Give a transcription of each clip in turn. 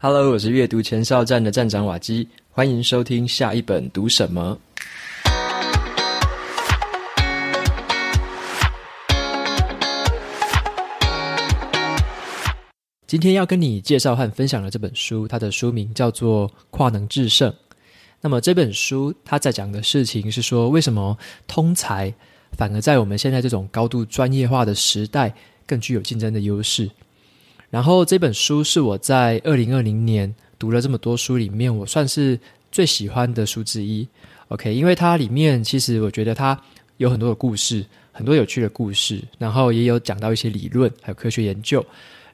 Hello，我是阅读前哨站的站长瓦基，欢迎收听下一本读什么。今天要跟你介绍和分享的这本书，它的书名叫做《跨能制胜》。那么这本书它在讲的事情是说，为什么通才反而在我们现在这种高度专业化的时代更具有竞争的优势？然后这本书是我在二零二零年读了这么多书里面，我算是最喜欢的书之一。OK，因为它里面其实我觉得它有很多的故事，很多有趣的故事，然后也有讲到一些理论，还有科学研究，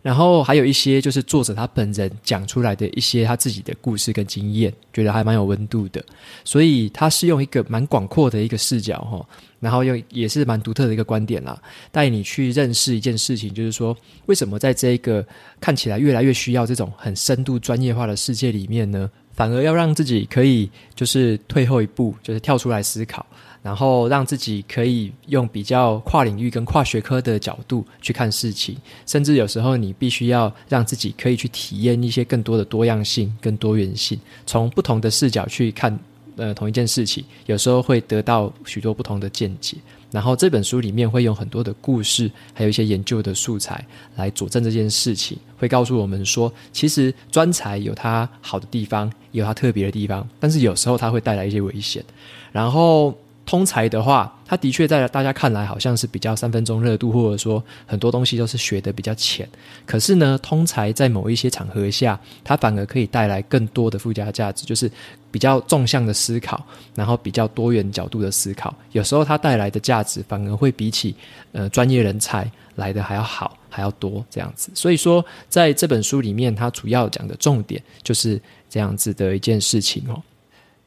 然后还有一些就是作者他本人讲出来的一些他自己的故事跟经验，觉得还蛮有温度的。所以他是用一个蛮广阔的一个视角哈。然后又也是蛮独特的一个观点啦，带你去认识一件事情，就是说，为什么在这个看起来越来越需要这种很深度专业化的世界里面呢，反而要让自己可以就是退后一步，就是跳出来思考，然后让自己可以用比较跨领域跟跨学科的角度去看事情，甚至有时候你必须要让自己可以去体验一些更多的多样性跟多元性，从不同的视角去看。呃，同一件事情，有时候会得到许多不同的见解。然后这本书里面会用很多的故事，还有一些研究的素材来佐证这件事情，会告诉我们说，其实专才有它好的地方，也有它特别的地方，但是有时候它会带来一些危险。然后。通才的话，他的确在大家看来好像是比较三分钟热度，或者说很多东西都是学得比较浅。可是呢，通才在某一些场合下，它反而可以带来更多的附加价值，就是比较纵向的思考，然后比较多元角度的思考。有时候它带来的价值反而会比起呃专业人才来的还要好，还要多这样子。所以说，在这本书里面，它主要讲的重点就是这样子的一件事情哦。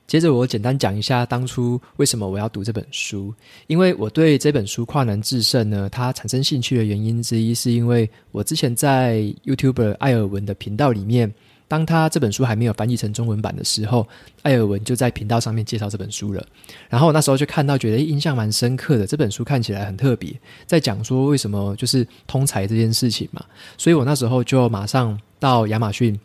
接着我简单讲一下当初为什么我要读这本书，因为我对这本书《跨能制胜》呢，它产生兴趣的原因之一，是因为我之前在 YouTuber 艾尔文的频道里面，当他这本书还没有翻译成中文版的时候，艾尔文就在频道上面介绍这本书了。然后那时候就看到，觉得印象蛮深刻的。这本书看起来很特别，在讲说为什么就是通才这件事情嘛，所以我那时候就马上到亚马逊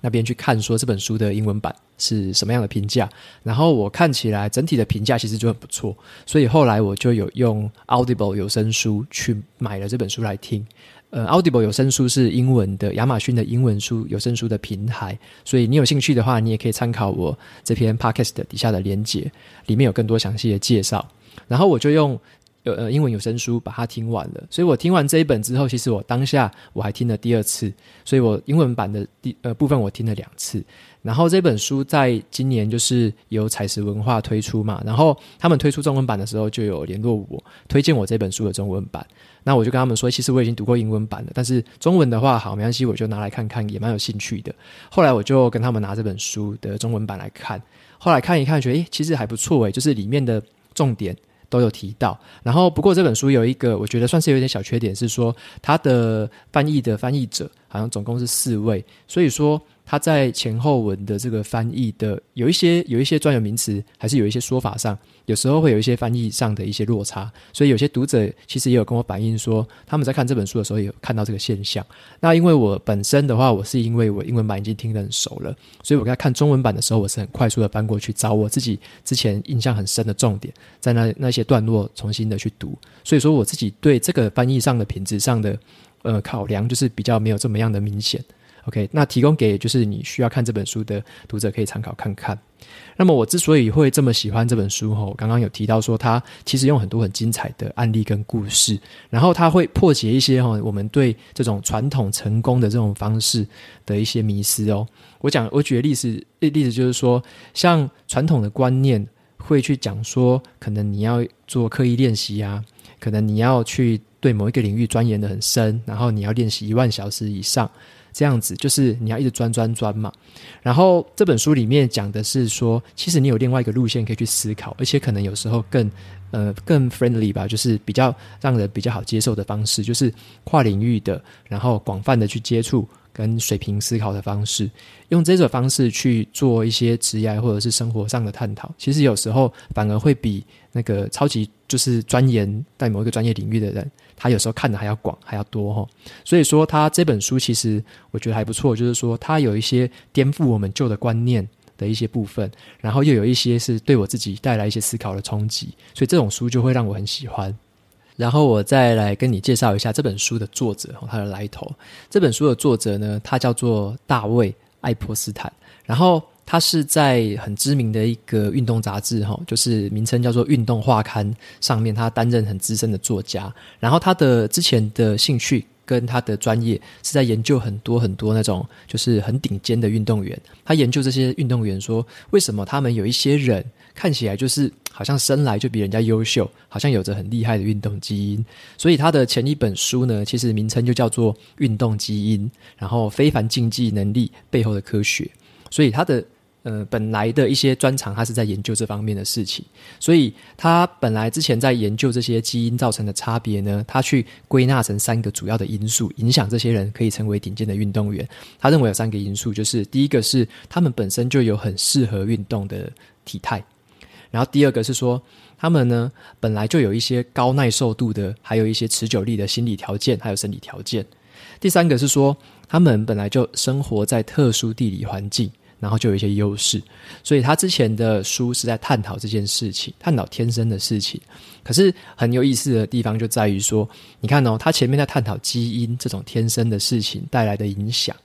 那边去看，说这本书的英文版是什么样的评价。然后我看起来整体的评价其实就很不错，所以后来我就有用 Audible 有声书去买了这本书来听。呃，Audible 有声书是英文的亚马逊的英文书有声书的平台，所以你有兴趣的话，你也可以参考我这篇 Podcast 底下的连结，里面有更多详细的介绍。然后我就用。呃，英文有声书把它听完了，所以我听完这一本之后，其实我当下我还听了第二次，所以我英文版的第呃部分我听了两次。然后这本书在今年就是由采石文化推出嘛，然后他们推出中文版的时候就有联络我，推荐我这本书的中文版。那我就跟他们说，其实我已经读过英文版了，但是中文的话，好，没关系，我就拿来看看，也蛮有兴趣的。后来我就跟他们拿这本书的中文版来看，后来看一看，觉得诶，其实还不错诶，就是里面的重点。都有提到，然后不过这本书有一个我觉得算是有点小缺点，是说它的翻译的翻译者好像总共是四位，所以说。他在前后文的这个翻译的有一些有一些专有名词，还是有一些说法上，有时候会有一些翻译上的一些落差，所以有些读者其实也有跟我反映说，他们在看这本书的时候也有看到这个现象。那因为我本身的话，我是因为我英文版已经听得很熟了，所以我在看中文版的时候，我是很快速的翻过去找我自己之前印象很深的重点，在那那些段落重新的去读。所以说我自己对这个翻译上的品质上的呃考量，就是比较没有这么样的明显。OK，那提供给就是你需要看这本书的读者可以参考看看。那么我之所以会这么喜欢这本书，我刚刚有提到说它其实用很多很精彩的案例跟故事，然后它会破解一些哈我们对这种传统成功的这种方式的一些迷思哦。我讲我举个例子，例子就是说，像传统的观念会去讲说，可能你要做刻意练习啊，可能你要去对某一个领域钻研得很深，然后你要练习一万小时以上。这样子就是你要一直钻钻钻嘛，然后这本书里面讲的是说，其实你有另外一个路线可以去思考，而且可能有时候更呃更 friendly 吧，就是比较让人比较好接受的方式，就是跨领域的，然后广泛的去接触跟水平思考的方式，用这种方式去做一些职业或者是生活上的探讨，其实有时候反而会比那个超级就是钻研在某一个专业领域的人，他有时候看的还要广还要多哈。所以说，他这本书其实我觉得还不错，就是说他有一些颠覆我们旧的观念的一些部分，然后又有一些是对我自己带来一些思考的冲击，所以这种书就会让我很喜欢。然后我再来跟你介绍一下这本书的作者和他的来头。这本书的作者呢，他叫做大卫·爱泼斯坦。然后他是在很知名的一个运动杂志，哈，就是名称叫做《运动画刊》上面，他担任很资深的作家。然后他的之前的兴趣跟他的专业是在研究很多很多那种就是很顶尖的运动员。他研究这些运动员说，为什么他们有一些人。看起来就是好像生来就比人家优秀，好像有着很厉害的运动基因。所以他的前一本书呢，其实名称就叫做《运动基因》，然后非凡竞技能力背后的科学。所以他的呃本来的一些专长，他是在研究这方面的事情。所以他本来之前在研究这些基因造成的差别呢，他去归纳成三个主要的因素，影响这些人可以成为顶尖的运动员。他认为有三个因素，就是第一个是他们本身就有很适合运动的体态。然后第二个是说，他们呢本来就有一些高耐受度的，还有一些持久力的心理条件，还有生理条件。第三个是说，他们本来就生活在特殊地理环境，然后就有一些优势。所以他之前的书是在探讨这件事情，探讨天生的事情。可是很有意思的地方就在于说，你看哦，他前面在探讨基因这种天生的事情带来的影响，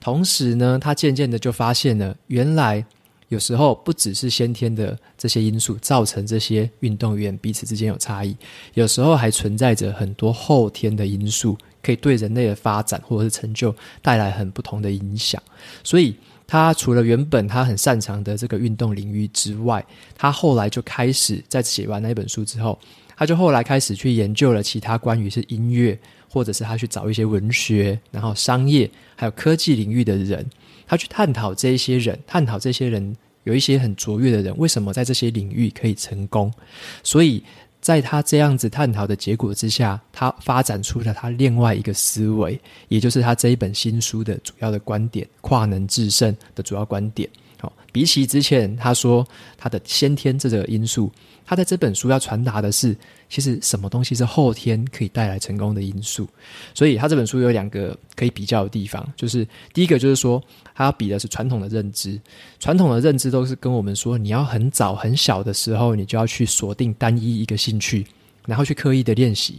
同时呢，他渐渐的就发现了原来。有时候不只是先天的这些因素造成这些运动员彼此之间有差异，有时候还存在着很多后天的因素，可以对人类的发展或者是成就带来很不同的影响。所以，他除了原本他很擅长的这个运动领域之外，他后来就开始在写完那本书之后，他就后来开始去研究了其他关于是音乐，或者是他去找一些文学，然后商业还有科技领域的人。他去探讨这些人，探讨这些人有一些很卓越的人，为什么在这些领域可以成功？所以在他这样子探讨的结果之下，他发展出了他另外一个思维，也就是他这一本新书的主要的观点——跨能制胜的主要观点。好，比起之前他说他的先天这个因素。他在这本书要传达的是，其实什么东西是后天可以带来成功的因素。所以他这本书有两个可以比较的地方，就是第一个就是说，他要比的是传统的认知。传统的认知都是跟我们说，你要很早很小的时候，你就要去锁定单一一个兴趣，然后去刻意的练习，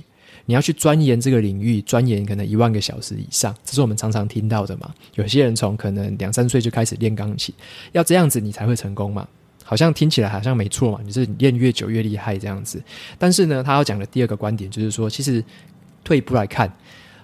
你要去钻研这个领域，钻研可能一万个小时以上，这是我们常常听到的嘛。有些人从可能两三岁就开始练钢琴，要这样子你才会成功嘛。好像听起来好像没错嘛，就是练越久越厉害这样子。但是呢，他要讲的第二个观点就是说，其实退一步来看，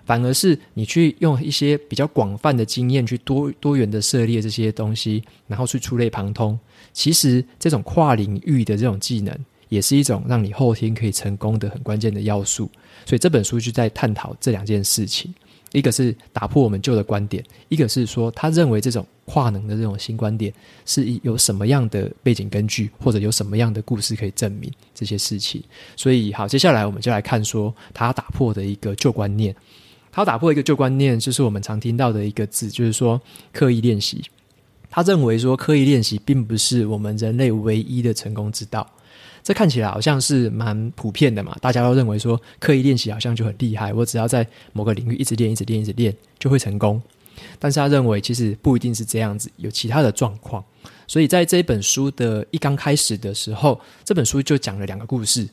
反而是你去用一些比较广泛的经验去多多元的涉猎这些东西，然后去触类旁通。其实这种跨领域的这种技能，也是一种让你后天可以成功的很关键的要素。所以这本书就在探讨这两件事情。一个是打破我们旧的观点，一个是说他认为这种跨能的这种新观点是有什么样的背景根据，或者有什么样的故事可以证明这些事情。所以好，接下来我们就来看说他打破的一个旧观念。他打破一个旧观念，就是我们常听到的一个字，就是说刻意练习。他认为说刻意练习并不是我们人类唯一的成功之道。这看起来好像是蛮普遍的嘛，大家都认为说刻意练习好像就很厉害，我只要在某个领域一直练、一直练、一直练就会成功。但是他认为其实不一定是这样子，有其他的状况。所以在这本书的一刚开始的时候，这本书就讲了两个故事。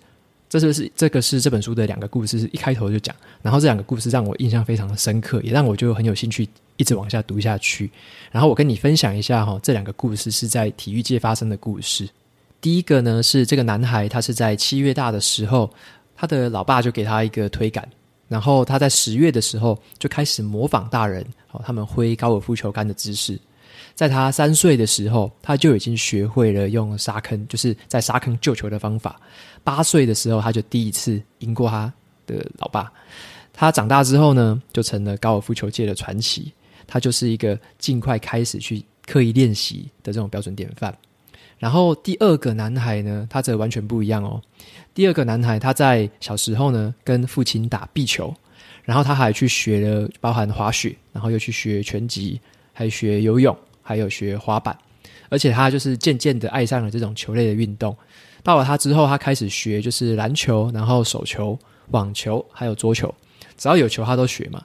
这就是这个是这本书的两个故事，是一开头就讲。然后这两个故事让我印象非常的深刻，也让我就很有兴趣一直往下读下去。然后我跟你分享一下哈，这两个故事是在体育界发生的故事。第一个呢是这个男孩，他是在七月大的时候，他的老爸就给他一个推杆，然后他在十月的时候就开始模仿大人，哦，他们挥高尔夫球杆的姿势。在他三岁的时候，他就已经学会了用沙坑，就是在沙坑救球的方法。八岁的时候，他就第一次赢过他的老爸。他长大之后呢，就成了高尔夫球界的传奇。他就是一个尽快开始去刻意练习的这种标准典范。然后第二个男孩呢，他则完全不一样哦。第二个男孩他在小时候呢，跟父亲打壁球，然后他还去学了包含滑雪，然后又去学拳击，还学游泳，还有学滑板，而且他就是渐渐的爱上了这种球类的运动。到了他之后，他开始学就是篮球，然后手球、网球，还有桌球，只要有球他都学嘛。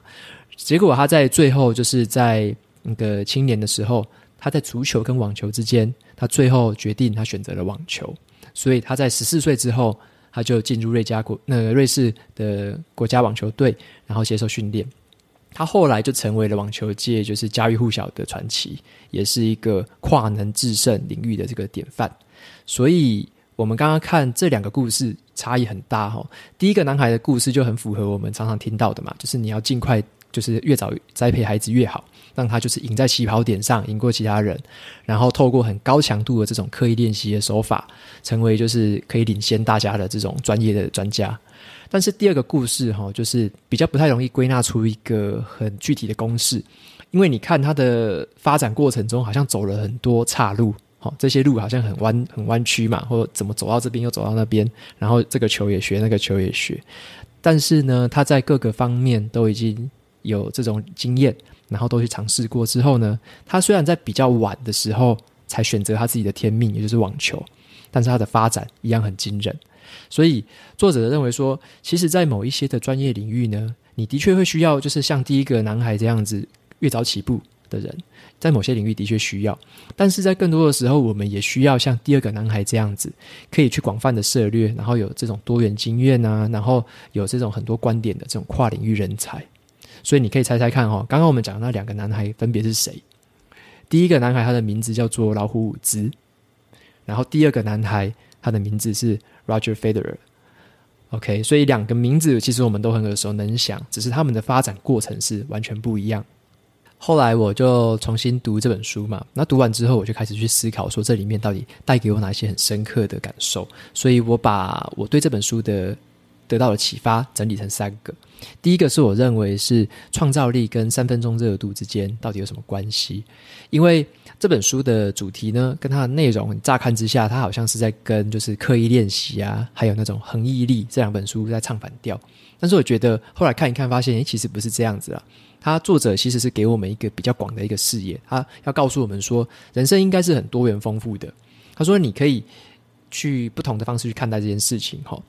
结果他在最后就是在那个青年的时候，他在足球跟网球之间，他最后决定他选择了网球。所以他在十四岁之后，他就进入瑞加国那个瑞士的国家网球队，然后接受训练。他后来就成为了网球界就是家喻户晓的传奇，也是一个跨能制胜领域的这个典范。所以。我们刚刚看这两个故事差异很大哈。第一个男孩的故事就很符合我们常常听到的嘛，就是你要尽快，就是越早栽培孩子越好，让他就是赢在起跑点上，赢过其他人，然后透过很高强度的这种刻意练习的手法，成为就是可以领先大家的这种专业的专家。但是第二个故事哈，就是比较不太容易归纳出一个很具体的公式，因为你看他的发展过程中，好像走了很多岔路。好，这些路好像很弯很弯曲嘛，或者怎么走到这边又走到那边，然后这个球也学，那个球也学。但是呢，他在各个方面都已经有这种经验，然后都去尝试过之后呢，他虽然在比较晚的时候才选择他自己的天命，也就是网球，但是他的发展一样很惊人。所以作者认为说，其实，在某一些的专业领域呢，你的确会需要，就是像第一个男孩这样子，越早起步的人。在某些领域的确需要，但是在更多的时候，我们也需要像第二个男孩这样子，可以去广泛的涉猎，然后有这种多元经验啊，然后有这种很多观点的这种跨领域人才。所以你可以猜猜看哦，刚刚我们讲的那两个男孩分别是谁？第一个男孩他的名字叫做老虎伍兹，然后第二个男孩他的名字是 Roger Federer。OK，所以两个名字其实我们都很耳熟能详，只是他们的发展过程是完全不一样。后来我就重新读这本书嘛，那读完之后我就开始去思考，说这里面到底带给我哪些很深刻的感受。所以我把我对这本书的得到的启发整理成三个。第一个是我认为是创造力跟三分钟热度之间到底有什么关系？因为这本书的主题呢，跟它的内容乍看之下，它好像是在跟就是刻意练习啊，还有那种恒毅力这两本书在唱反调。但是我觉得后来看一看，发现诶，其实不是这样子啊。他作者其实是给我们一个比较广的一个视野，他要告诉我们说，人生应该是很多元丰富的。他说，你可以去不同的方式去看待这件事情。哈，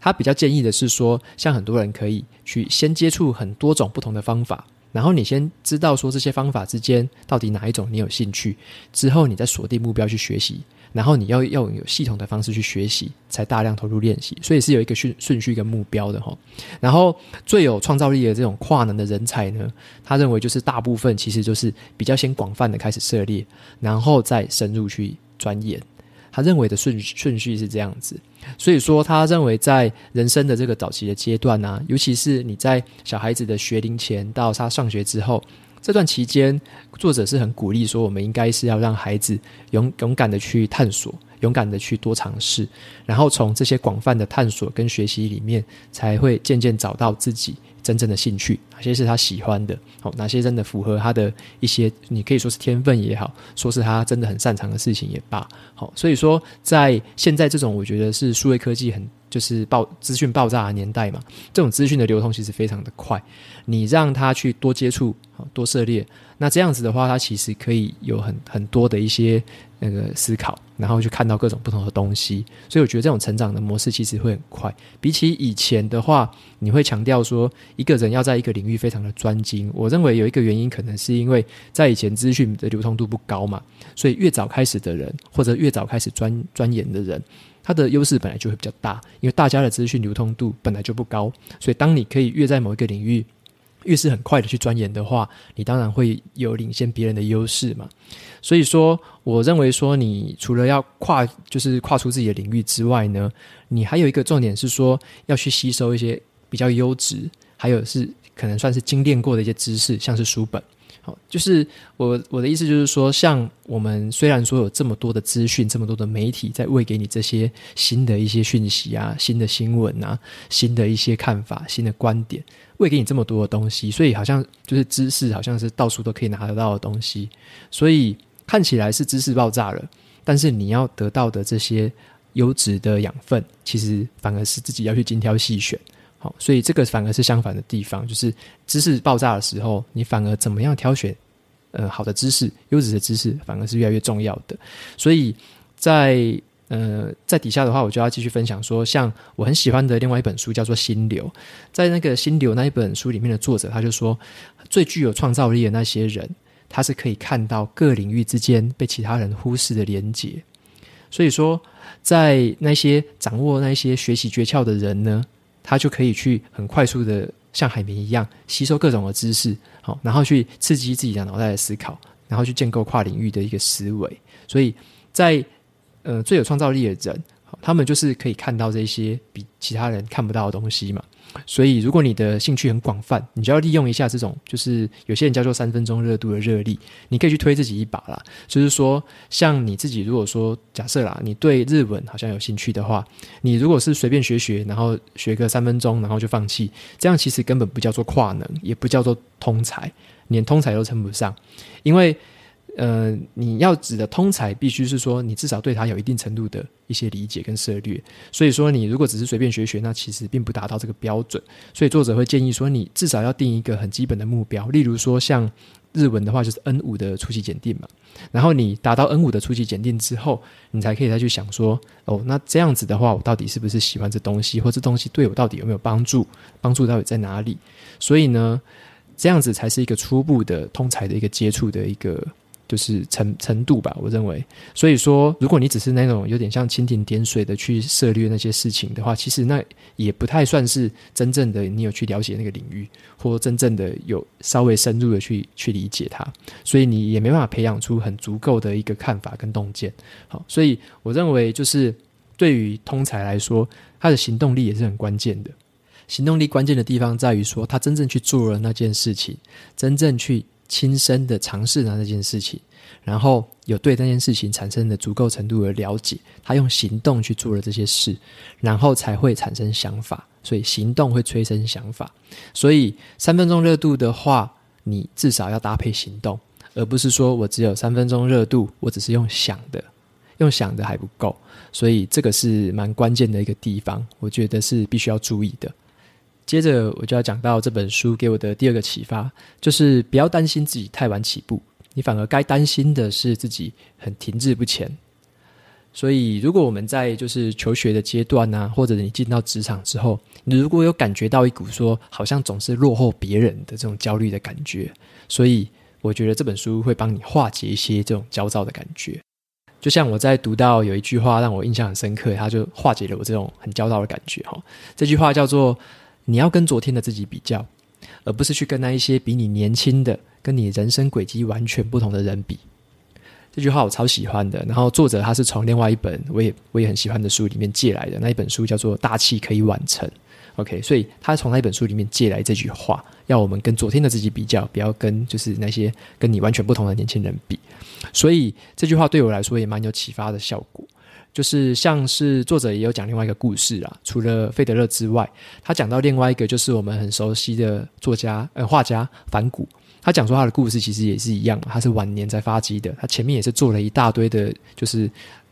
他比较建议的是说，像很多人可以去先接触很多种不同的方法，然后你先知道说这些方法之间到底哪一种你有兴趣，之后你再锁定目标去学习。然后你要要有系统的方式去学习，才大量投入练习，所以是有一个顺顺序跟目标的哈。然后最有创造力的这种跨能的人才呢，他认为就是大部分其实就是比较先广泛的开始涉猎，然后再深入去钻研。他认为的顺顺序是这样子，所以说他认为在人生的这个早期的阶段呢、啊，尤其是你在小孩子的学龄前到他上学之后。这段期间，作者是很鼓励说，我们应该是要让孩子勇勇敢的去探索，勇敢的去多尝试，然后从这些广泛的探索跟学习里面，才会渐渐找到自己真正的兴趣，哪些是他喜欢的，好，哪些真的符合他的一些，你可以说是天分也好，说是他真的很擅长的事情也罢，好，所以说在现在这种我觉得是数位科技很。就是爆资讯爆炸的年代嘛，这种资讯的流通其实非常的快。你让他去多接触、多涉猎，那这样子的话，他其实可以有很很多的一些那个思考，然后去看到各种不同的东西。所以我觉得这种成长的模式其实会很快。比起以前的话，你会强调说一个人要在一个领域非常的专精。我认为有一个原因，可能是因为在以前资讯的流通度不高嘛，所以越早开始的人，或者越早开始钻钻研的人。它的优势本来就会比较大，因为大家的资讯流通度本来就不高，所以当你可以越在某一个领域，越是很快的去钻研的话，你当然会有领先别人的优势嘛。所以说，我认为说，你除了要跨，就是跨出自己的领域之外呢，你还有一个重点是说，要去吸收一些比较优质，还有是可能算是精炼过的一些知识，像是书本。好就是我我的意思就是说，像我们虽然说有这么多的资讯，这么多的媒体在喂给你这些新的一些讯息啊、新的新闻啊、新的一些看法、新的观点，喂给你这么多的东西，所以好像就是知识好像是到处都可以拿得到的东西，所以看起来是知识爆炸了，但是你要得到的这些优质的养分，其实反而是自己要去精挑细选。好，所以这个反而是相反的地方，就是知识爆炸的时候，你反而怎么样挑选呃好的知识、优质的知识，反而是越来越重要的。所以在呃在底下的话，我就要继续分享说，像我很喜欢的另外一本书叫做《心流》，在那个《心流》那一本书里面的作者他就说，最具有创造力的那些人，他是可以看到各领域之间被其他人忽视的连结。所以说，在那些掌握那些学习诀窍的人呢，他就可以去很快速的像海绵一样吸收各种的知识，好，然后去刺激自己的脑袋的思考，然后去建构跨领域的一个思维。所以在呃最有创造力的人，他们就是可以看到这些比其他人看不到的东西嘛。所以，如果你的兴趣很广泛，你就要利用一下这种，就是有些人叫做三分钟热度的热力，你可以去推自己一把啦。就是说，像你自己，如果说假设啦，你对日文好像有兴趣的话，你如果是随便学学，然后学个三分钟，然后就放弃，这样其实根本不叫做跨能，也不叫做通才，连通才都称不上，因为。呃，你要指的通才，必须是说你至少对他有一定程度的一些理解跟涉猎。所以说，你如果只是随便学学，那其实并不达到这个标准。所以作者会建议说，你至少要定一个很基本的目标，例如说像日文的话，就是 N 五的初级检定嘛。然后你达到 N 五的初级检定之后，你才可以再去想说，哦，那这样子的话，我到底是不是喜欢这东西，或这东西对我到底有没有帮助？帮助到底在哪里？所以呢，这样子才是一个初步的通才的一个接触的一个。就是程程度吧，我认为。所以说，如果你只是那种有点像蜻蜓点水的去涉猎那些事情的话，其实那也不太算是真正的你有去了解那个领域，或真正的有稍微深入的去去理解它。所以你也没办法培养出很足够的一个看法跟洞见。好，所以我认为就是对于通才来说，他的行动力也是很关键的。行动力关键的地方在于说，他真正去做了那件事情，真正去。亲身的尝试了那件事情，然后有对那件事情产生的足够程度的了解，他用行动去做了这些事，然后才会产生想法。所以行动会催生想法。所以三分钟热度的话，你至少要搭配行动，而不是说我只有三分钟热度，我只是用想的，用想的还不够。所以这个是蛮关键的一个地方，我觉得是必须要注意的。接着我就要讲到这本书给我的第二个启发，就是不要担心自己太晚起步，你反而该担心的是自己很停滞不前。所以，如果我们在就是求学的阶段啊，或者你进到职场之后，你如果有感觉到一股说好像总是落后别人的这种焦虑的感觉，所以我觉得这本书会帮你化解一些这种焦躁的感觉。就像我在读到有一句话让我印象很深刻，它就化解了我这种很焦躁的感觉哈。这句话叫做。你要跟昨天的自己比较，而不是去跟那一些比你年轻的、跟你人生轨迹完全不同的人比。这句话我超喜欢的。然后作者他是从另外一本我也我也很喜欢的书里面借来的，那一本书叫做《大器可以晚成》。OK，所以他从那一本书里面借来这句话，要我们跟昨天的自己比较，不要跟就是那些跟你完全不同的年轻人比。所以这句话对我来说也蛮有启发的效果。就是像是作者也有讲另外一个故事啊，除了费德勒之外，他讲到另外一个就是我们很熟悉的作家呃画家梵谷，他讲说他的故事其实也是一样，他是晚年才发迹的，他前面也是做了一大堆的，就是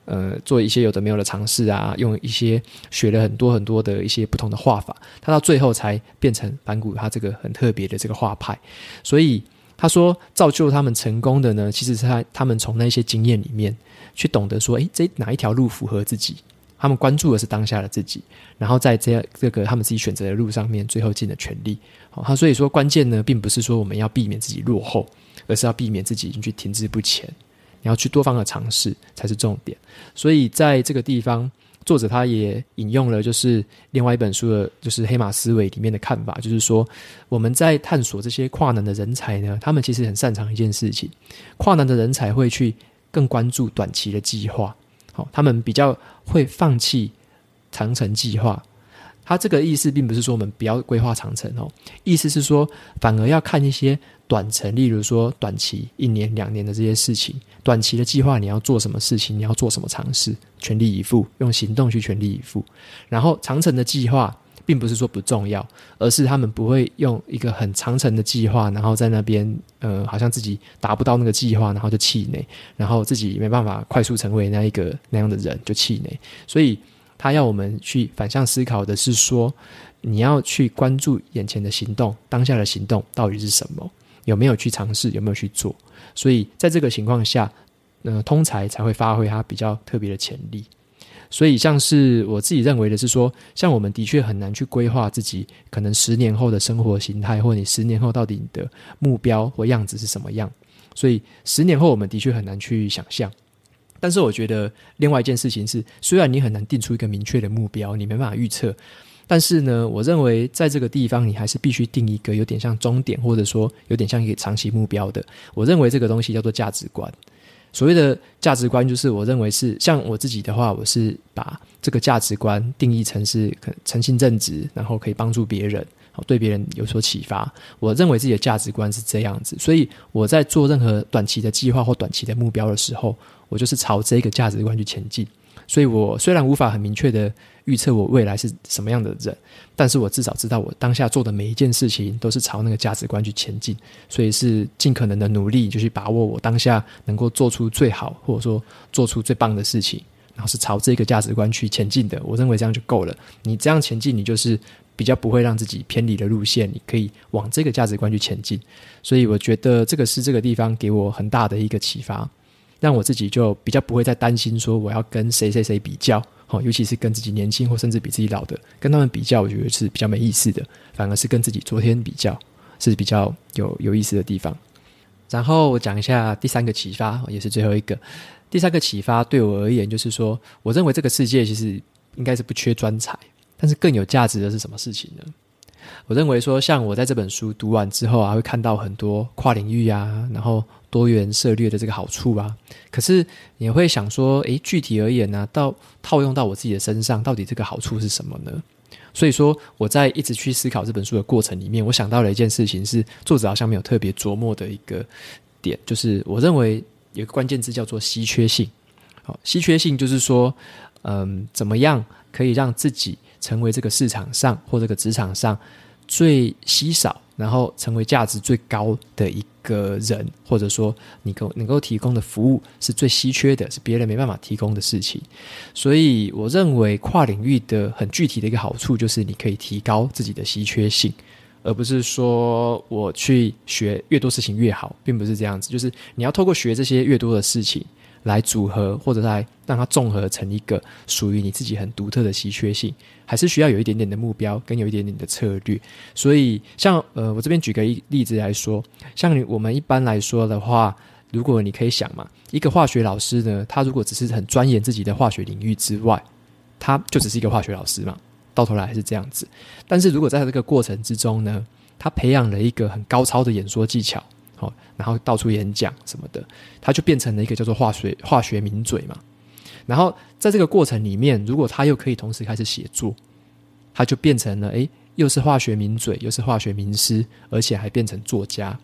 呃做一些有的没有的尝试啊，用一些学了很多很多的一些不同的画法，他到最后才变成梵谷他这个很特别的这个画派，所以他说造就他们成功的呢，其实是他他们从那些经验里面。去懂得说，诶，这哪一条路符合自己？他们关注的是当下的自己，然后在这样这个他们自己选择的路上面，最后尽了全力。好，他所以说关键呢，并不是说我们要避免自己落后，而是要避免自己已经去停滞不前。你要去多方的尝试才是重点。所以在这个地方，作者他也引用了就是另外一本书的，就是黑马思维里面的看法，就是说我们在探索这些跨能的人才呢，他们其实很擅长一件事情，跨能的人才会去。更关注短期的计划，好，他们比较会放弃长程计划。他这个意思并不是说我们不要规划长程哦，意思是说反而要看一些短程，例如说短期一年两年的这些事情。短期的计划你要做什么事情，你要做什么尝试，全力以赴，用行动去全力以赴。然后长程的计划。并不是说不重要，而是他们不会用一个很长程的计划，然后在那边，呃，好像自己达不到那个计划，然后就气馁，然后自己没办法快速成为那一个那样的人，就气馁。所以他要我们去反向思考的是说，你要去关注眼前的行动，当下的行动到底是什么？有没有去尝试？有没有去做？所以在这个情况下，呃，通才才会发挥它比较特别的潜力。所以，像是我自己认为的是说，像我们的确很难去规划自己可能十年后的生活形态，或者你十年后到底你的目标或样子是什么样。所以，十年后我们的确很难去想象。但是，我觉得另外一件事情是，虽然你很难定出一个明确的目标，你没办法预测，但是呢，我认为在这个地方，你还是必须定一个有点像终点，或者说有点像一个长期目标的。我认为这个东西叫做价值观。所谓的价值观，就是我认为是像我自己的话，我是把这个价值观定义成是可诚信正直，然后可以帮助别人，对别人有所启发。我认为自己的价值观是这样子，所以我在做任何短期的计划或短期的目标的时候，我就是朝这个价值观去前进。所以我虽然无法很明确的预测我未来是什么样的人，但是我至少知道我当下做的每一件事情都是朝那个价值观去前进，所以是尽可能的努力，就去把握我当下能够做出最好，或者说做出最棒的事情，然后是朝这个价值观去前进的。我认为这样就够了。你这样前进，你就是比较不会让自己偏离的路线，你可以往这个价值观去前进。所以我觉得这个是这个地方给我很大的一个启发。让我自己就比较不会再担心说我要跟谁谁谁比较，好，尤其是跟自己年轻或甚至比自己老的跟他们比较，我觉得是比较没意思的。反而是跟自己昨天比较是比较有有意思的地方。然后我讲一下第三个启发，也是最后一个。第三个启发对我而言就是说，我认为这个世界其实应该是不缺专才，但是更有价值的是什么事情呢？我认为说，像我在这本书读完之后啊，会看到很多跨领域啊，然后多元涉猎的这个好处啊。可是你会想说，诶，具体而言呢，到套用到我自己的身上，到底这个好处是什么呢？所以说，我在一直去思考这本书的过程里面，我想到了一件事情，是作者好像没有特别琢磨的一个点，就是我认为有个关键字叫做稀缺性。好，稀缺性就是说，嗯，怎么样可以让自己成为这个市场上或这个职场上最稀少，然后成为价值最高的一个人，或者说你够能够提供的服务是最稀缺的，是别人没办法提供的事情。所以，我认为跨领域的很具体的一个好处就是你可以提高自己的稀缺性，而不是说我去学越多事情越好，并不是这样子。就是你要透过学这些越多的事情。来组合，或者来让它综合成一个属于你自己很独特的稀缺性，还是需要有一点点的目标跟有一点点的策略。所以像，呃，我这边举个例子来说，像我们一般来说的话，如果你可以想嘛，一个化学老师呢，他如果只是很钻研自己的化学领域之外，他就只是一个化学老师嘛，到头来还是这样子。但是如果在这个过程之中呢，他培养了一个很高超的演说技巧。好，然后到处演讲什么的，他就变成了一个叫做化学化学名嘴嘛。然后在这个过程里面，如果他又可以同时开始写作，他就变成了诶，又是化学名嘴，又是化学名师，而且还变成作家。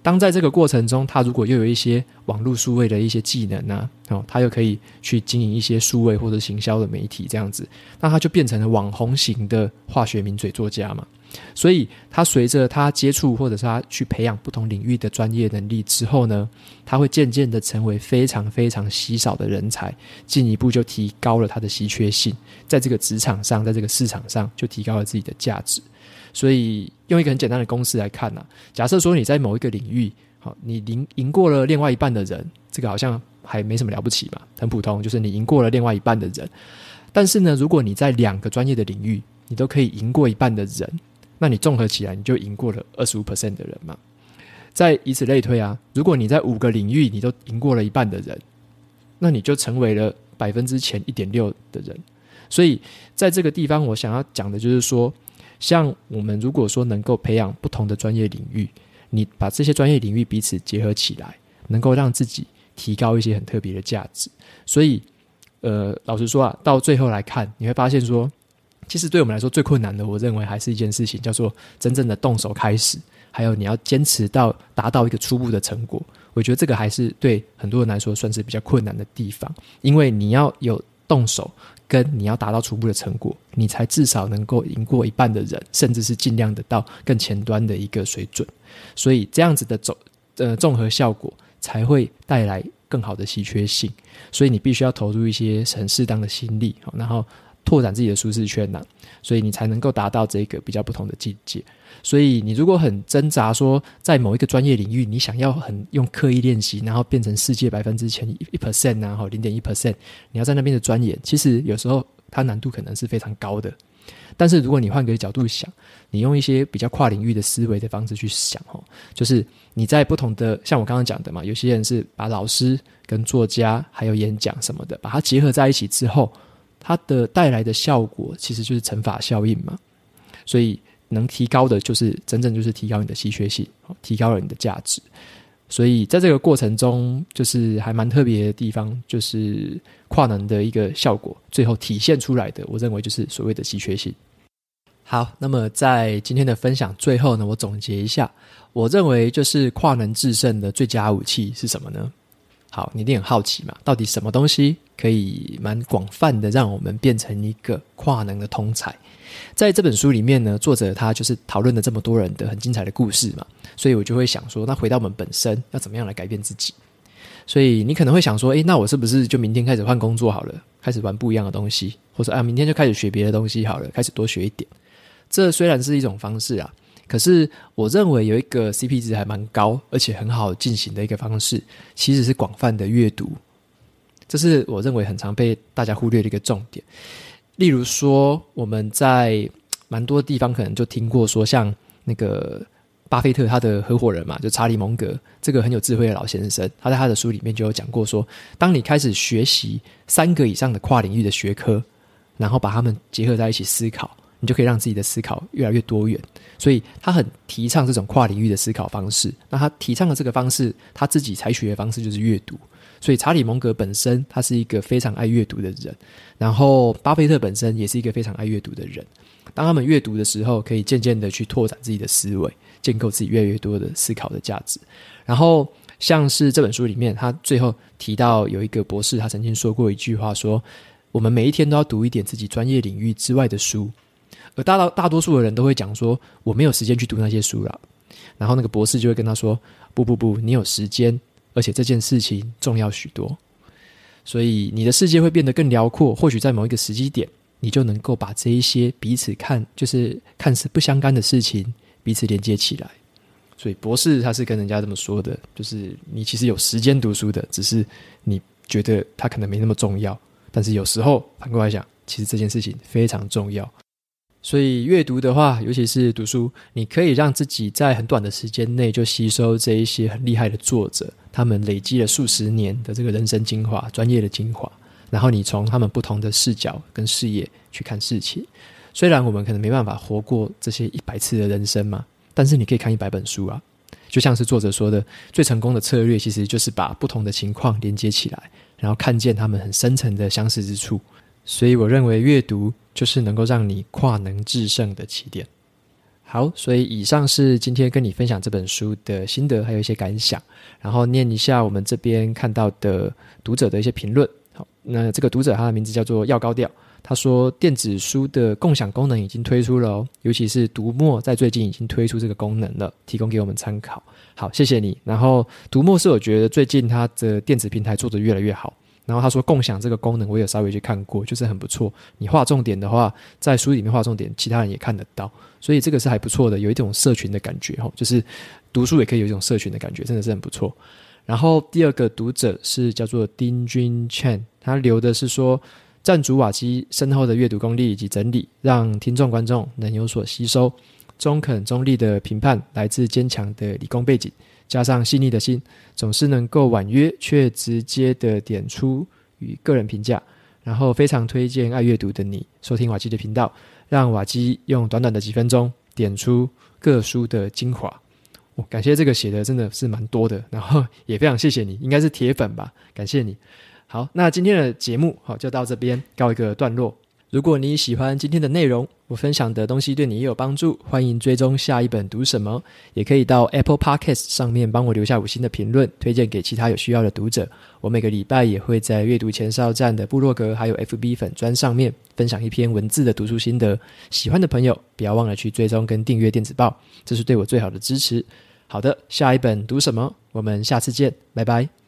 当在这个过程中，他如果又有一些网络数位的一些技能呢、哦，他又可以去经营一些数位或者行销的媒体这样子，那他就变成了网红型的化学名嘴作家嘛。所以，他随着他接触或者是他去培养不同领域的专业能力之后呢，他会渐渐的成为非常非常稀少的人才，进一步就提高了他的稀缺性，在这个职场上，在这个市场上就提高了自己的价值。所以，用一个很简单的公式来看呢、假设说你在某一个领域，好，你赢赢过了另外一半的人，这个好像还没什么了不起嘛，很普通，就是你赢过了另外一半的人。但是呢，如果你在两个专业的领域，你都可以赢过一半的人。那你综合起来，你就赢过了二十五 percent 的人嘛。再以此类推啊，如果你在五个领域你都赢过了一半的人，那你就成为了百分之前一点六的人。所以在这个地方，我想要讲的就是说，像我们如果说能够培养不同的专业领域，你把这些专业领域彼此结合起来，能够让自己提高一些很特别的价值。所以，呃，老实说啊，到最后来看，你会发现说。其实对我们来说最困难的，我认为还是一件事情，叫做真正的动手开始，还有你要坚持到达到一个初步的成果。我觉得这个还是对很多人来说算是比较困难的地方，因为你要有动手，跟你要达到初步的成果，你才至少能够赢过一半的人，甚至是尽量的到更前端的一个水准。所以这样子的总呃综合效果才会带来更好的稀缺性。所以你必须要投入一些很适当的心力，然后。拓展自己的舒适圈呐、啊，所以你才能够达到这个比较不同的境界。所以你如果很挣扎说，在某一个专业领域，你想要很用刻意练习，然后变成世界百分之前一 percent 然后零点一 percent，你要在那边的钻研，其实有时候它难度可能是非常高的。但是如果你换个角度想，你用一些比较跨领域的思维的方式去想，哦，就是你在不同的，像我刚刚讲的嘛，有些人是把老师跟作家还有演讲什么的，把它结合在一起之后，它的带来的效果其实就是乘法效应嘛。所以能提高的就是真正就是提高你的稀缺性，提高了你的价值。所以在这个过程中，就是还蛮特别的地方，就是跨能的一个效果，最后体现出来的，我认为就是所谓的稀缺性。好，那么在今天的分享最后呢，我总结一下，我认为就是跨能制胜的最佳武器是什么呢？好，你一定很好奇嘛，到底什么东西可以蛮广泛的让我们变成一个跨能的通才？在这本书里面呢，作者他就是讨论了这么多人的很精彩的故事嘛，所以我就会想说，那回到我们本身，要怎么样来改变自己？所以你可能会想说，诶，那我是不是就明天开始换工作好了，开始玩不一样的东西，或者啊，明天就开始学别的东西好了，开始多学一点？这虽然是一种方式啊，可是我认为有一个 CP 值还蛮高，而且很好进行的一个方式，其实是广泛的阅读。这是我认为很常被大家忽略的一个重点。例如说，我们在蛮多地方可能就听过说，像那个巴菲特他的合伙人嘛，就查理蒙格这个很有智慧的老先生，他在他的书里面就有讲过说，当你开始学习三个以上的跨领域的学科，然后把它们结合在一起思考，你就可以让自己的思考越来越多元。所以他很提倡这种跨领域的思考方式。那他提倡的这个方式，他自己采取的方式就是阅读。所以查理蒙格本身他是一个非常爱阅读的人，然后巴菲特本身也是一个非常爱阅读的人。当他们阅读的时候，可以渐渐的去拓展自己的思维，建构自己越来越多的思考的价值。然后像是这本书里面，他最后提到有一个博士，他曾经说过一句话说，说我们每一天都要读一点自己专业领域之外的书。而大大大多数的人都会讲说，我没有时间去读那些书了。然后那个博士就会跟他说，不不不，你有时间。而且这件事情重要许多，所以你的世界会变得更辽阔。或许在某一个时机点，你就能够把这一些彼此看就是看似不相干的事情彼此连接起来。所以博士他是跟人家这么说的，就是你其实有时间读书的，只是你觉得它可能没那么重要。但是有时候反过来想，其实这件事情非常重要。所以阅读的话，尤其是读书，你可以让自己在很短的时间内就吸收这一些很厉害的作者，他们累积了数十年的这个人生精华、专业的精华，然后你从他们不同的视角跟视野去看事情。虽然我们可能没办法活过这些一百次的人生嘛，但是你可以看一百本书啊。就像是作者说的，最成功的策略其实就是把不同的情况连接起来，然后看见他们很深层的相似之处。所以我认为阅读就是能够让你跨能制胜的起点。好，所以以上是今天跟你分享这本书的心得，还有一些感想，然后念一下我们这边看到的读者的一些评论。好，那这个读者他的名字叫做要高调，他说电子书的共享功能已经推出了哦，尤其是读墨在最近已经推出这个功能了，提供给我们参考。好，谢谢你。然后读墨是我觉得最近它的电子平台做得越来越好。然后他说共享这个功能，我有稍微去看过，就是很不错。你画重点的话，在书里面画重点，其他人也看得到，所以这个是还不错的，有一种社群的感觉哈，就是读书也可以有一种社群的感觉，真的是很不错。然后第二个读者是叫做丁君倩他留的是说，赞助瓦基深厚的阅读功力以及整理，让听众观众能有所吸收。中肯中立的评判来自坚强的理工背景。加上细腻的心，总是能够婉约却直接的点出与个人评价，然后非常推荐爱阅读的你收听瓦基的频道，让瓦基用短短的几分钟点出各书的精华。我、哦、感谢这个写的真的是蛮多的，然后也非常谢谢你，应该是铁粉吧？感谢你。好，那今天的节目好就到这边告一个段落。如果你喜欢今天的内容，我分享的东西对你也有帮助，欢迎追踪下一本读什么，也可以到 Apple Podcast 上面帮我留下五星的评论，推荐给其他有需要的读者。我每个礼拜也会在阅读前哨站的部落格还有 FB 粉专上面分享一篇文字的读书心得，喜欢的朋友不要忘了去追踪跟订阅电子报，这是对我最好的支持。好的，下一本读什么？我们下次见，拜拜。